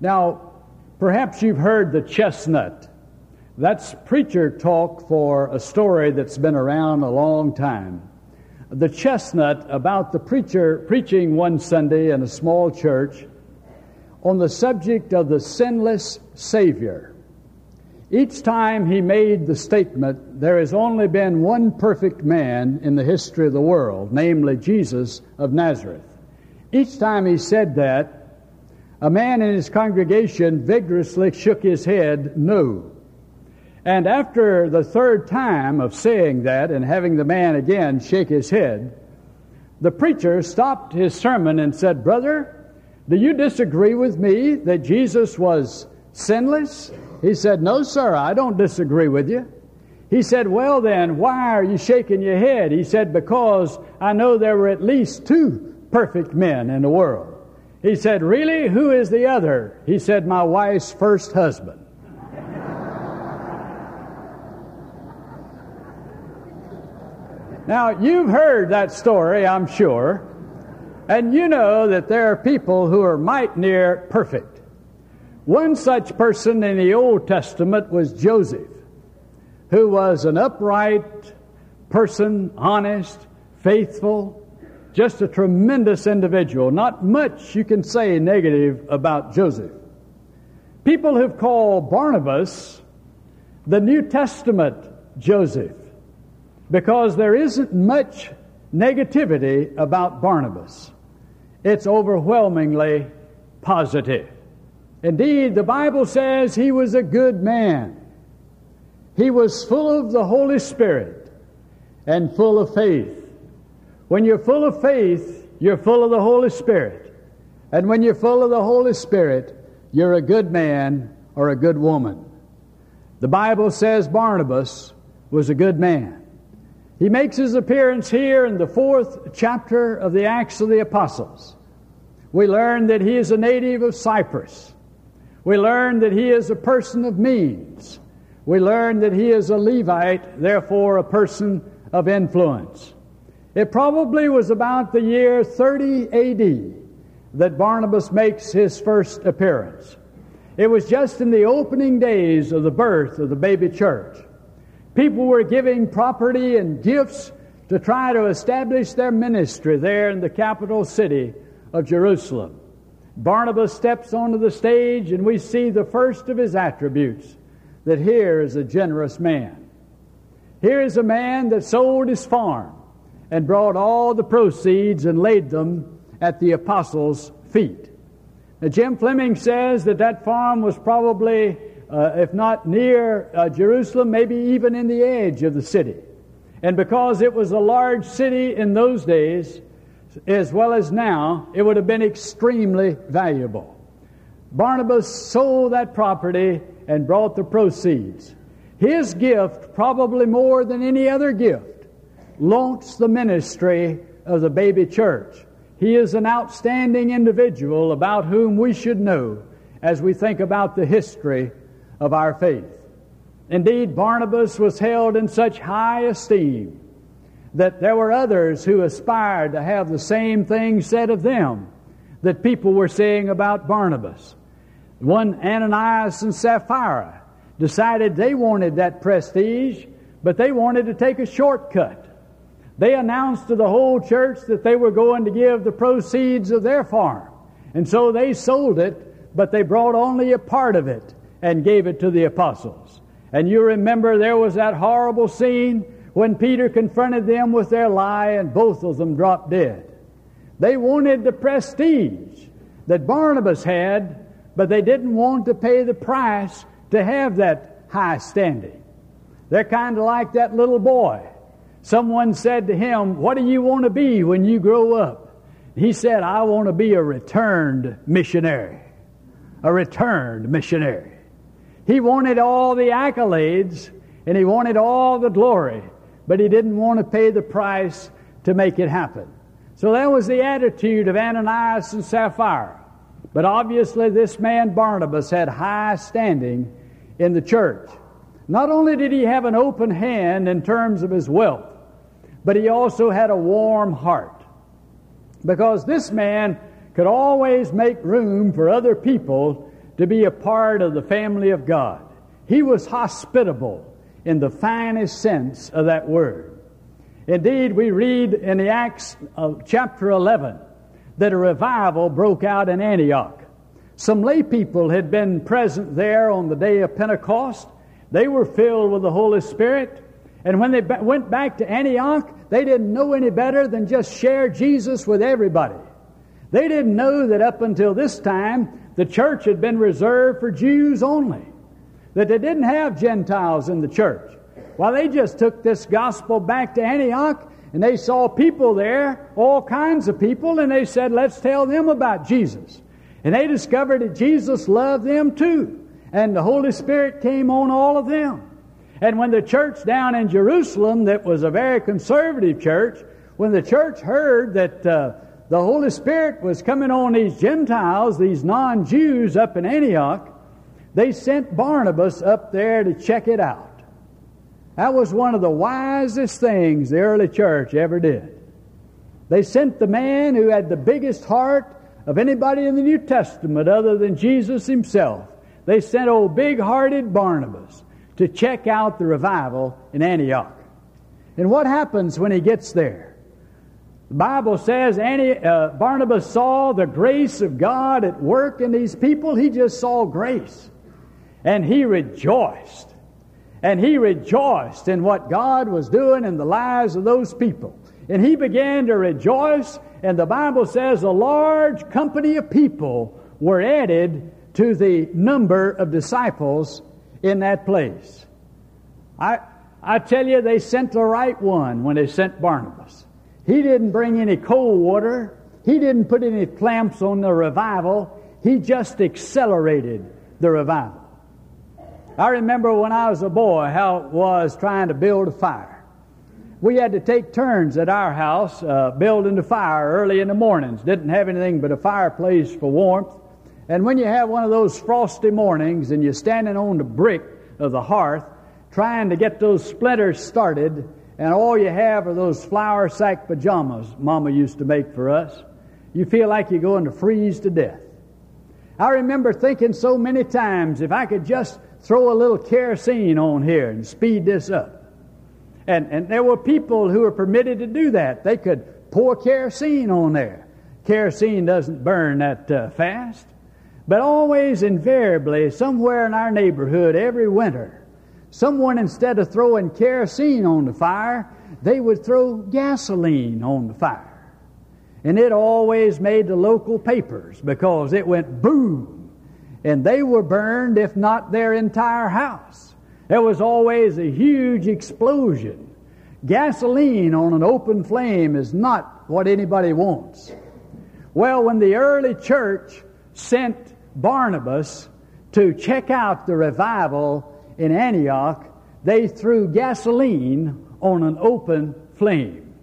Now, perhaps you've heard the chestnut. That's preacher talk for a story that's been around a long time. The chestnut about the preacher preaching one Sunday in a small church on the subject of the sinless Savior. Each time he made the statement, there has only been one perfect man in the history of the world, namely Jesus of Nazareth. Each time he said that, a man in his congregation vigorously shook his head no. And after the third time of saying that and having the man again shake his head, the preacher stopped his sermon and said, Brother, do you disagree with me that Jesus was sinless? He said, No, sir, I don't disagree with you. He said, Well, then, why are you shaking your head? He said, Because I know there were at least two perfect men in the world. He said, Really? Who is the other? He said, My wife's first husband. now, you've heard that story, I'm sure, and you know that there are people who are might near perfect. One such person in the Old Testament was Joseph, who was an upright person, honest, faithful, just a tremendous individual. Not much you can say negative about Joseph. People have called Barnabas the New Testament Joseph because there isn't much negativity about Barnabas. It's overwhelmingly positive. Indeed, the Bible says he was a good man. He was full of the Holy Spirit and full of faith. When you're full of faith, you're full of the Holy Spirit. And when you're full of the Holy Spirit, you're a good man or a good woman. The Bible says Barnabas was a good man. He makes his appearance here in the fourth chapter of the Acts of the Apostles. We learn that he is a native of Cyprus. We learn that he is a person of means. We learn that he is a Levite, therefore a person of influence. It probably was about the year 30 AD that Barnabas makes his first appearance. It was just in the opening days of the birth of the baby church. People were giving property and gifts to try to establish their ministry there in the capital city of Jerusalem. Barnabas steps onto the stage, and we see the first of his attributes that here is a generous man. Here is a man that sold his farm and brought all the proceeds and laid them at the apostles' feet. Now, Jim Fleming says that that farm was probably, uh, if not near uh, Jerusalem, maybe even in the edge of the city. And because it was a large city in those days, as well as now, it would have been extremely valuable. Barnabas sold that property and brought the proceeds. His gift, probably more than any other gift, launched the ministry of the baby church. He is an outstanding individual about whom we should know as we think about the history of our faith. Indeed, Barnabas was held in such high esteem that there were others who aspired to have the same thing said of them that people were saying about Barnabas. One, Ananias and Sapphira, decided they wanted that prestige, but they wanted to take a shortcut. They announced to the whole church that they were going to give the proceeds of their farm. And so they sold it, but they brought only a part of it and gave it to the apostles. And you remember there was that horrible scene when Peter confronted them with their lie and both of them dropped dead. They wanted the prestige that Barnabas had, but they didn't want to pay the price to have that high standing. They're kind of like that little boy. Someone said to him, What do you want to be when you grow up? He said, I want to be a returned missionary. A returned missionary. He wanted all the accolades and he wanted all the glory but he didn't want to pay the price to make it happen. So that was the attitude of Ananias and Sapphira. But obviously, this man Barnabas had high standing in the church. Not only did he have an open hand in terms of his wealth, but he also had a warm heart. Because this man could always make room for other people to be a part of the family of God. He was hospitable in the finest sense of that word. Indeed, we read in the Acts of chapter 11 that a revival broke out in Antioch. Some lay people had been present there on the day of Pentecost. They were filled with the Holy Spirit. And when they went back to Antioch, they didn't know any better than just share Jesus with everybody. They didn't know that up until this time, the church had been reserved for Jews only, that they didn't have Gentiles in the church. Well, they just took this gospel back to Antioch and they saw people there, all kinds of people, and they said, let's tell them about Jesus. And they discovered that Jesus loved them too. And the Holy Spirit came on all of them. And when the church down in Jerusalem, that was a very conservative church, when the church heard that uh, the Holy Spirit was coming on these Gentiles, these non Jews up in Antioch, they sent Barnabas up there to check it out. That was one of the wisest things the early church ever did. They sent the man who had the biggest heart of anybody in the New Testament other than Jesus himself. They sent old big hearted Barnabas to check out the revival in Antioch. And what happens when he gets there? The Bible says uh, Barnabas saw the grace of God at work in these people. He just saw grace. And he rejoiced. And he rejoiced in what God was doing in the lives of those people. And he began to rejoice. And the Bible says a large company of people were added to the number of disciples in that place. I, I tell you, they sent the right one when they sent Barnabas. He didn't bring any cold water. He didn't put any clamps on the revival. He just accelerated the revival. I remember when I was a boy how it was trying to build a fire. We had to take turns at our house uh, building the fire early in the mornings. Didn't have anything but a fireplace for warmth. And when you have one of those frosty mornings and you're standing on the brick of the hearth trying to get those splinters started, and all you have are those flour sack pajamas Mama used to make for us. You feel like you're going to freeze to death. I remember thinking so many times if I could just throw a little kerosene on here and speed this up. And, and there were people who were permitted to do that. They could pour kerosene on there. Kerosene doesn't burn that uh, fast. But always, invariably, somewhere in our neighborhood every winter, Someone, instead of throwing kerosene on the fire, they would throw gasoline on the fire. And it always made the local papers because it went boom. And they were burned, if not their entire house. There was always a huge explosion. Gasoline on an open flame is not what anybody wants. Well, when the early church sent Barnabas to check out the revival in Antioch, they threw gasoline on an open flame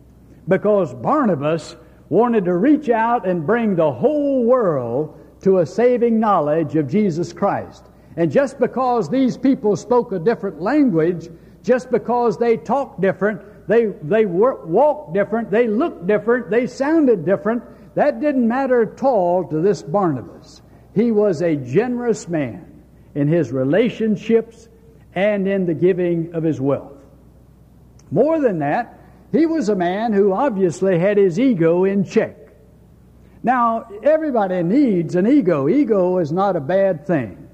because Barnabas wanted to reach out and bring the whole world to a saving knowledge of Jesus Christ. And just because these people spoke a different language, just because they talked different, they, they walked different, they looked different, they sounded different, that didn't matter at all to this Barnabas. He was a generous man in his relationships and in the giving of his wealth. More than that, he was a man who obviously had his ego in check. Now, everybody needs an ego. Ego is not a bad thing.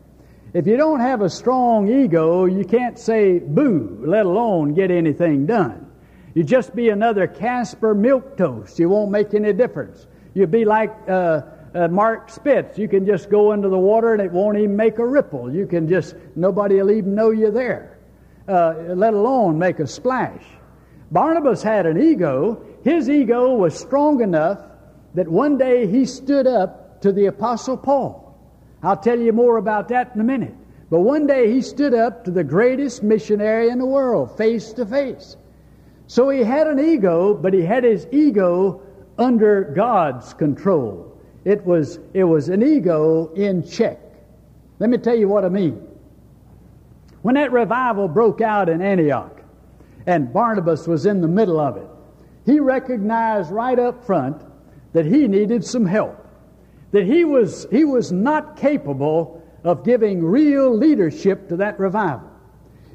If you don't have a strong ego, you can't say boo, let alone get anything done. You'd just be another Caspar Milquetoast. You won't make any difference. You'd be like uh, uh, Mark Spitz. You can just go into the water and it won't even make a ripple. You can just, nobody will even know you're there, uh, let alone make a splash. Barnabas had an ego. His ego was strong enough that one day he stood up to the Apostle Paul. I'll tell you more about that in a minute. But one day he stood up to the greatest missionary in the world, face to face. So he had an ego, but he had his ego under God's control. It was, it was an ego in check. Let me tell you what I mean. When that revival broke out in Antioch, and Barnabas was in the middle of it, he recognized right up front that he needed some help. That he was, he was not capable of giving real leadership to that revival.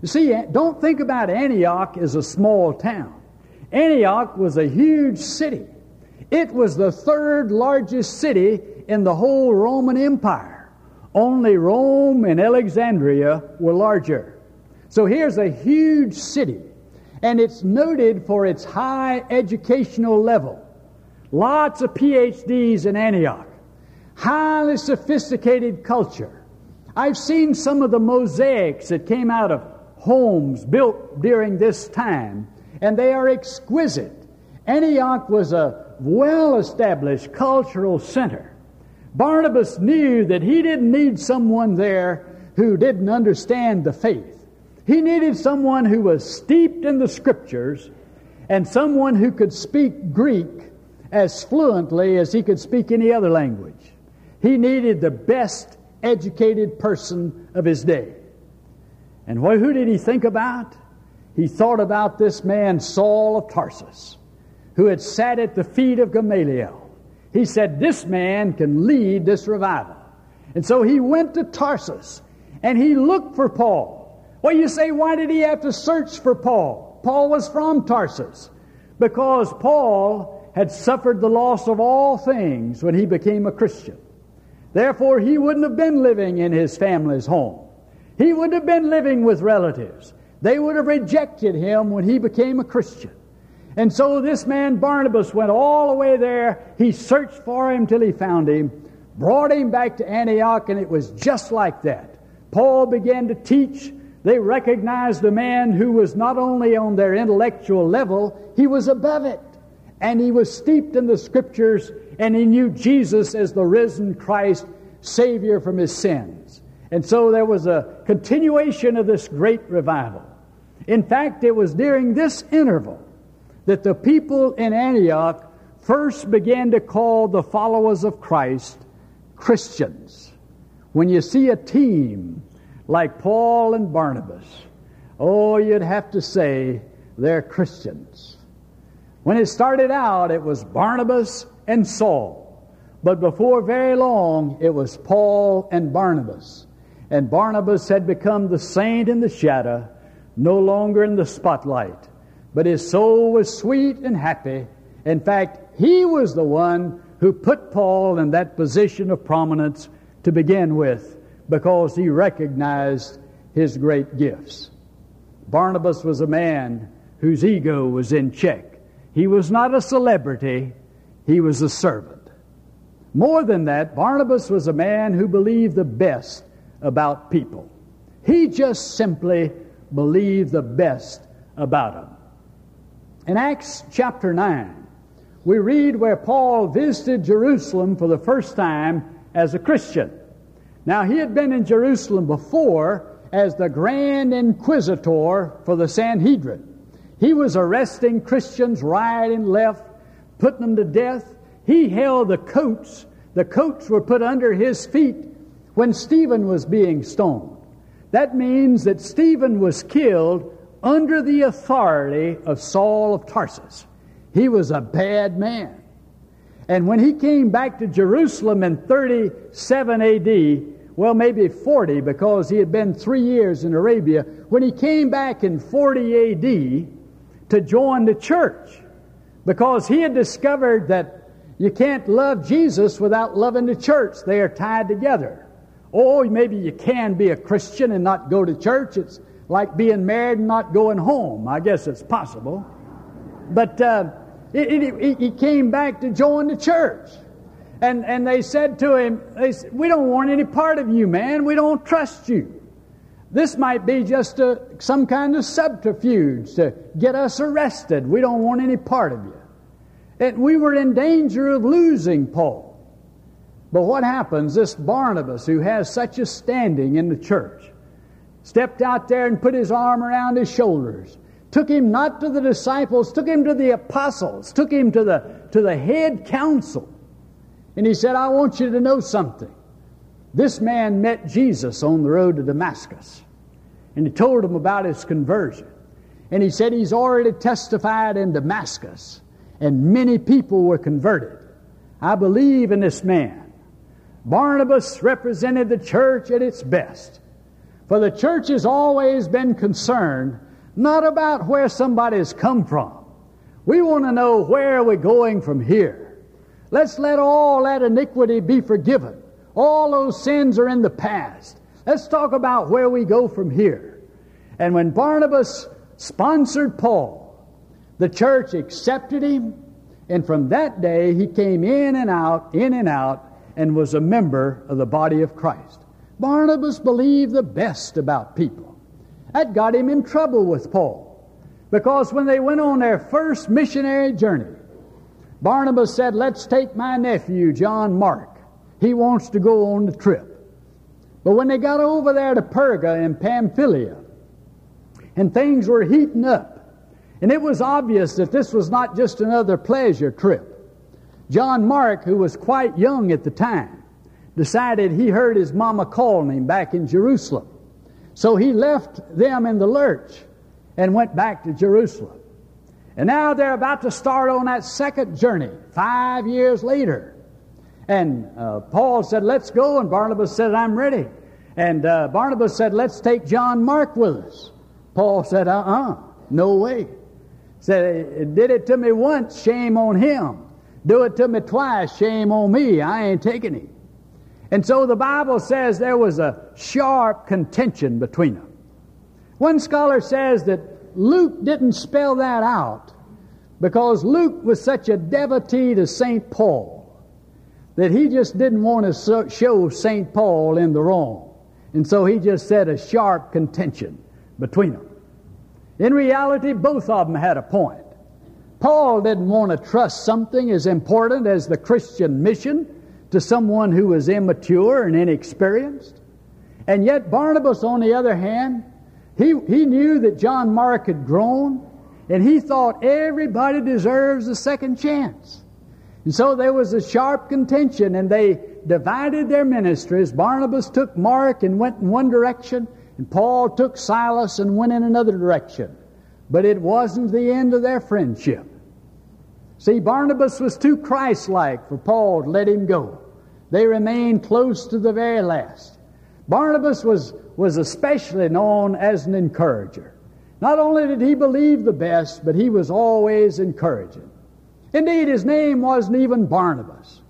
You see, don't think about Antioch as a small town. Antioch was a huge city. It was the third largest city in the whole Roman Empire. Only Rome and Alexandria were larger. So here's a huge city, and it's noted for its high educational level. Lots of PhDs in Antioch. Highly sophisticated culture. I've seen some of the mosaics that came out of homes built during this time, and they are exquisite. Antioch was a well established cultural center. Barnabas knew that he didn't need someone there who didn't understand the faith. He needed someone who was steeped in the scriptures and someone who could speak Greek as fluently as he could speak any other language. He needed the best educated person of his day. And who did he think about? He thought about this man, Saul of Tarsus, who had sat at the feet of Gamaliel. He said, This man can lead this revival. And so he went to Tarsus and he looked for Paul. Well, you say, why did he have to search for Paul? Paul was from Tarsus because Paul had suffered the loss of all things when he became a Christian. Therefore, he wouldn't have been living in his family's home. He wouldn't have been living with relatives. They would have rejected him when he became a Christian. And so this man Barnabas went all the way there. He searched for him till he found him, brought him back to Antioch, and it was just like that. Paul began to teach. They recognized a man who was not only on their intellectual level, he was above it and he was steeped in the scriptures and he knew Jesus as the risen Christ, Savior from his sins. And so there was a continuation of this great revival. In fact, it was during this interval that the people in Antioch first began to call the followers of Christ Christians. When you see a team like Paul and Barnabas, oh, you'd have to say they're Christians. When it started out, it was Barnabas and Saul. But before very long, it was Paul and Barnabas. And Barnabas had become the saint in the shadow, no longer in the spotlight. But his soul was sweet and happy. In fact, he was the one who put Paul in that position of prominence to begin with because he recognized his great gifts. Barnabas was a man whose ego was in check. He was not a celebrity, he was a servant. More than that, Barnabas was a man who believed the best about people. He just simply believed the best about them. In Acts chapter 9, we read where Paul visited Jerusalem for the first time as a Christian. Now, he had been in Jerusalem before as the grand inquisitor for the Sanhedrin. He was arresting Christians right and left, putting them to death. He held the coats. The coats were put under his feet when Stephen was being stoned. That means that Stephen was killed under the authority of Saul of Tarsus. He was a bad man. And when he came back to Jerusalem in 37 AD, well, maybe 40 because he had been three years in Arabia, when he came back in 40 AD, to join the church because he had discovered that you can't love Jesus without loving the church. They are tied together. Or maybe you can be a Christian and not go to church. It's like being married and not going home. I guess it's possible. But uh, he came back to join the church. And, and they said to him, they said, We don't want any part of you, man. We don't trust you. This might be just a, some kind of subterfuge to get us arrested. We don't want any part of you. And we were in danger of losing Paul. But what happens? This Barnabas, who has such a standing in the church, stepped out there and put his arm around his shoulders, took him not to the disciples, took him to the apostles, took him to the, to the head council. And he said, I want you to know something. This man met Jesus on the road to Damascus. And he told him about his conversion. And he said he's already testified in Damascus, and many people were converted. I believe in this man. Barnabas represented the church at its best. For the church has always been concerned not about where somebody's come from. We want to know where we're going from here. Let's let all that iniquity be forgiven. All those sins are in the past. Let's talk about where we go from here. And when Barnabas sponsored Paul, the church accepted him, and from that day he came in and out, in and out, and was a member of the body of Christ. Barnabas believed the best about people. That got him in trouble with Paul. Because when they went on their first missionary journey, Barnabas said, Let's take my nephew, John Mark. He wants to go on the trip. But when they got over there to Perga in Pamphylia, and things were heating up, and it was obvious that this was not just another pleasure trip. John Mark, who was quite young at the time, decided he heard his mama calling him back in Jerusalem. So he left them in the lurch and went back to Jerusalem. And now they're about to start on that second journey, five years later. And uh, Paul said, Let's go. And Barnabas said, I'm ready. And uh, Barnabas said, Let's take John Mark with us. Paul said, Uh uh-uh, uh, no way. Said, Did it to me once, shame on him. Do it to me twice, shame on me. I ain't taking it. And so the Bible says there was a sharp contention between them. One scholar says that Luke didn't spell that out because Luke was such a devotee to St. Paul that he just didn't want to show St. Paul in the wrong. And so he just said a sharp contention between them. In reality, both of them had a point. Paul didn't want to trust something as important as the Christian mission to someone who was immature and inexperienced. And yet, Barnabas, on the other hand, he, he knew that John Mark had grown, and he thought everybody deserves a second chance. And so there was a sharp contention, and they divided their ministries. Barnabas took Mark and went in one direction, and Paul took Silas and went in another direction. But it wasn't the end of their friendship. See, Barnabas was too Christ like for Paul to let him go. They remained close to the very last. Barnabas was, was especially known as an encourager. Not only did he believe the best, but he was always encouraging. Indeed, his name wasn't even Barnabas.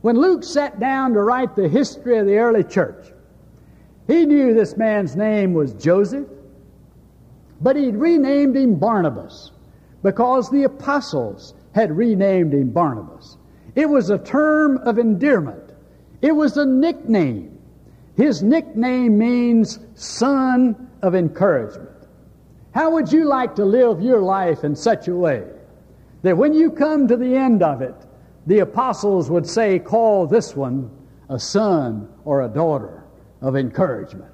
When Luke sat down to write the history of the early church, he knew this man's name was Joseph, but he'd renamed him Barnabas because the apostles had renamed him Barnabas. It was a term of endearment, it was a nickname. His nickname means son of encouragement. How would you like to live your life in such a way that when you come to the end of it, the apostles would say, Call this one a son or a daughter of encouragement.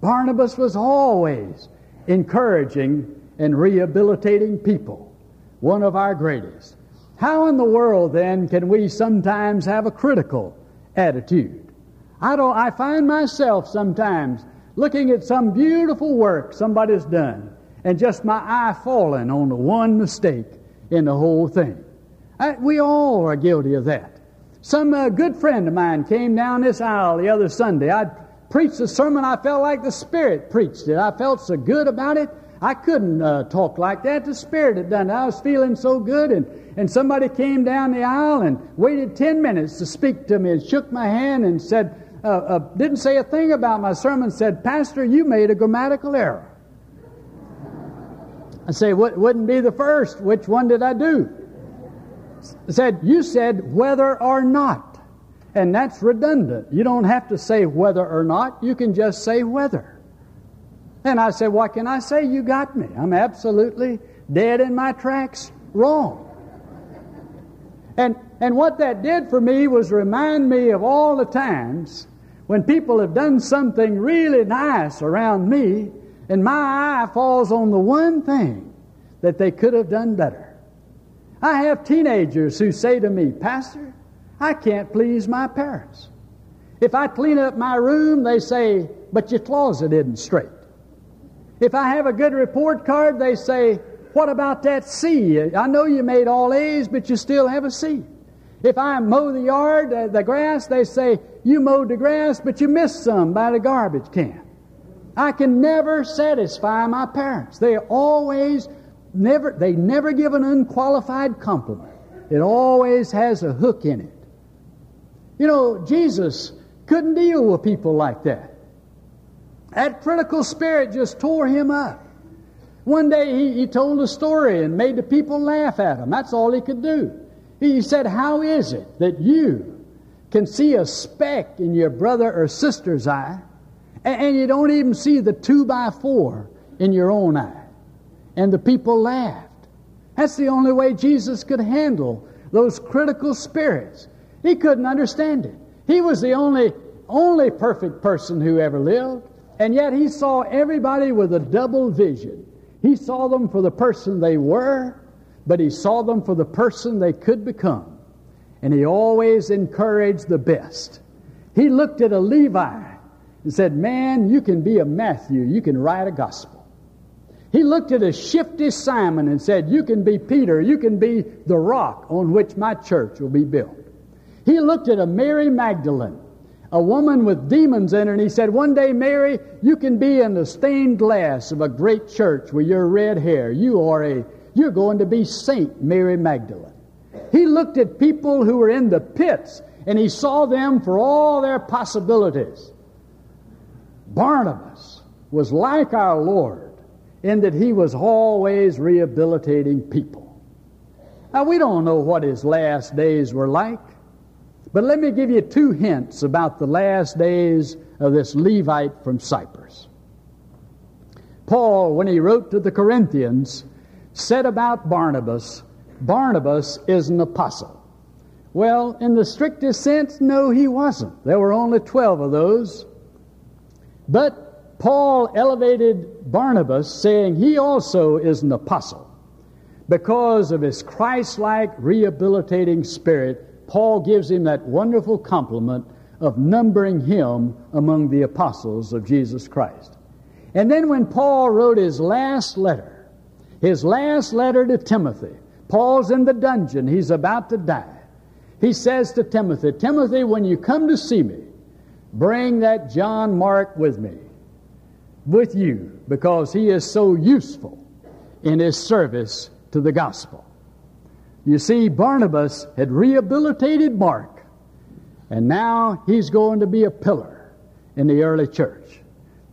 Barnabas was always encouraging and rehabilitating people, one of our greatest. How in the world then can we sometimes have a critical attitude? I don't I find myself sometimes looking at some beautiful work somebody's done and just my eye falling on the one mistake in the whole thing. I, we all are guilty of that. Some uh, good friend of mine came down this aisle the other Sunday. I preached a sermon. I felt like the Spirit preached it. I felt so good about it. I couldn't uh, talk like that. The Spirit had done it. I was feeling so good, and, and somebody came down the aisle and waited 10 minutes to speak to me and shook my hand and said, uh, uh, didn't say a thing about my sermon, said, Pastor, you made a grammatical error. I say, what wouldn't be the first? Which one did I do? Said, you said whether or not. And that's redundant. You don't have to say whether or not. You can just say whether. And I said, What can I say? You got me. I'm absolutely dead in my tracks wrong. And, and what that did for me was remind me of all the times when people have done something really nice around me, and my eye falls on the one thing that they could have done better. I have teenagers who say to me, Pastor, I can't please my parents. If I clean up my room, they say, but your closet isn't straight. If I have a good report card, they say, what about that C? I know you made all A's, but you still have a C. If I mow the yard, uh, the grass, they say, You mowed the grass, but you missed some by the garbage can. I can never satisfy my parents. They always never they never give an unqualified compliment. It always has a hook in it. You know, Jesus couldn't deal with people like that. That critical spirit just tore him up. One day he, he told a story and made the people laugh at him. That's all he could do. He said, How is it that you can see a speck in your brother or sister's eye and, and you don't even see the two by four in your own eye? And the people laughed. That's the only way Jesus could handle those critical spirits. He couldn't understand it. He was the only, only perfect person who ever lived, and yet he saw everybody with a double vision. He saw them for the person they were, but he saw them for the person they could become. And he always encouraged the best. He looked at a Levi and said, Man, you can be a Matthew, you can write a gospel. He looked at a shifty Simon and said, You can be Peter, you can be the rock on which my church will be built. He looked at a Mary Magdalene, a woman with demons in her, and he said, One day, Mary, you can be in the stained glass of a great church with your red hair. You are a, you're going to be Saint Mary Magdalene. He looked at people who were in the pits, and he saw them for all their possibilities. Barnabas was like our Lord in that he was always rehabilitating people. Now, we don't know what his last days were like. But let me give you two hints about the last days of this Levite from Cyprus. Paul, when he wrote to the Corinthians, said about Barnabas, Barnabas is an apostle. Well, in the strictest sense, no, he wasn't. There were only 12 of those. But Paul elevated Barnabas, saying he also is an apostle because of his Christ like rehabilitating spirit Paul gives him that wonderful compliment of numbering him among the apostles of Jesus Christ. And then when Paul wrote his last letter, his last letter to Timothy, Paul's in the dungeon, he's about to die. He says to Timothy, Timothy, when you come to see me, bring that John Mark with me, with you, because he is so useful in his service to the gospel. You see, Barnabas had rehabilitated Mark, and now he's going to be a pillar in the early church.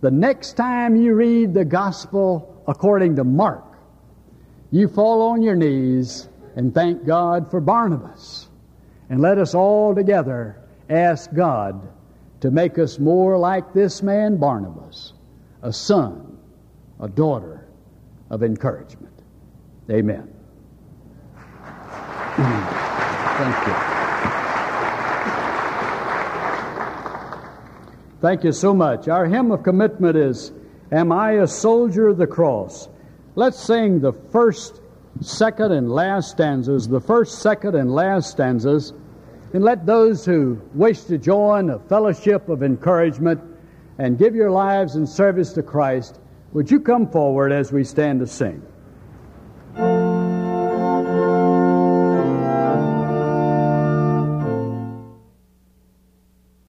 The next time you read the gospel according to Mark, you fall on your knees and thank God for Barnabas. And let us all together ask God to make us more like this man Barnabas, a son, a daughter of encouragement. Amen. Thank you. Thank you so much. Our hymn of commitment is Am I a Soldier of the Cross? Let's sing the first, second, and last stanzas, the first, second, and last stanzas, and let those who wish to join a fellowship of encouragement and give your lives in service to Christ, would you come forward as we stand to sing?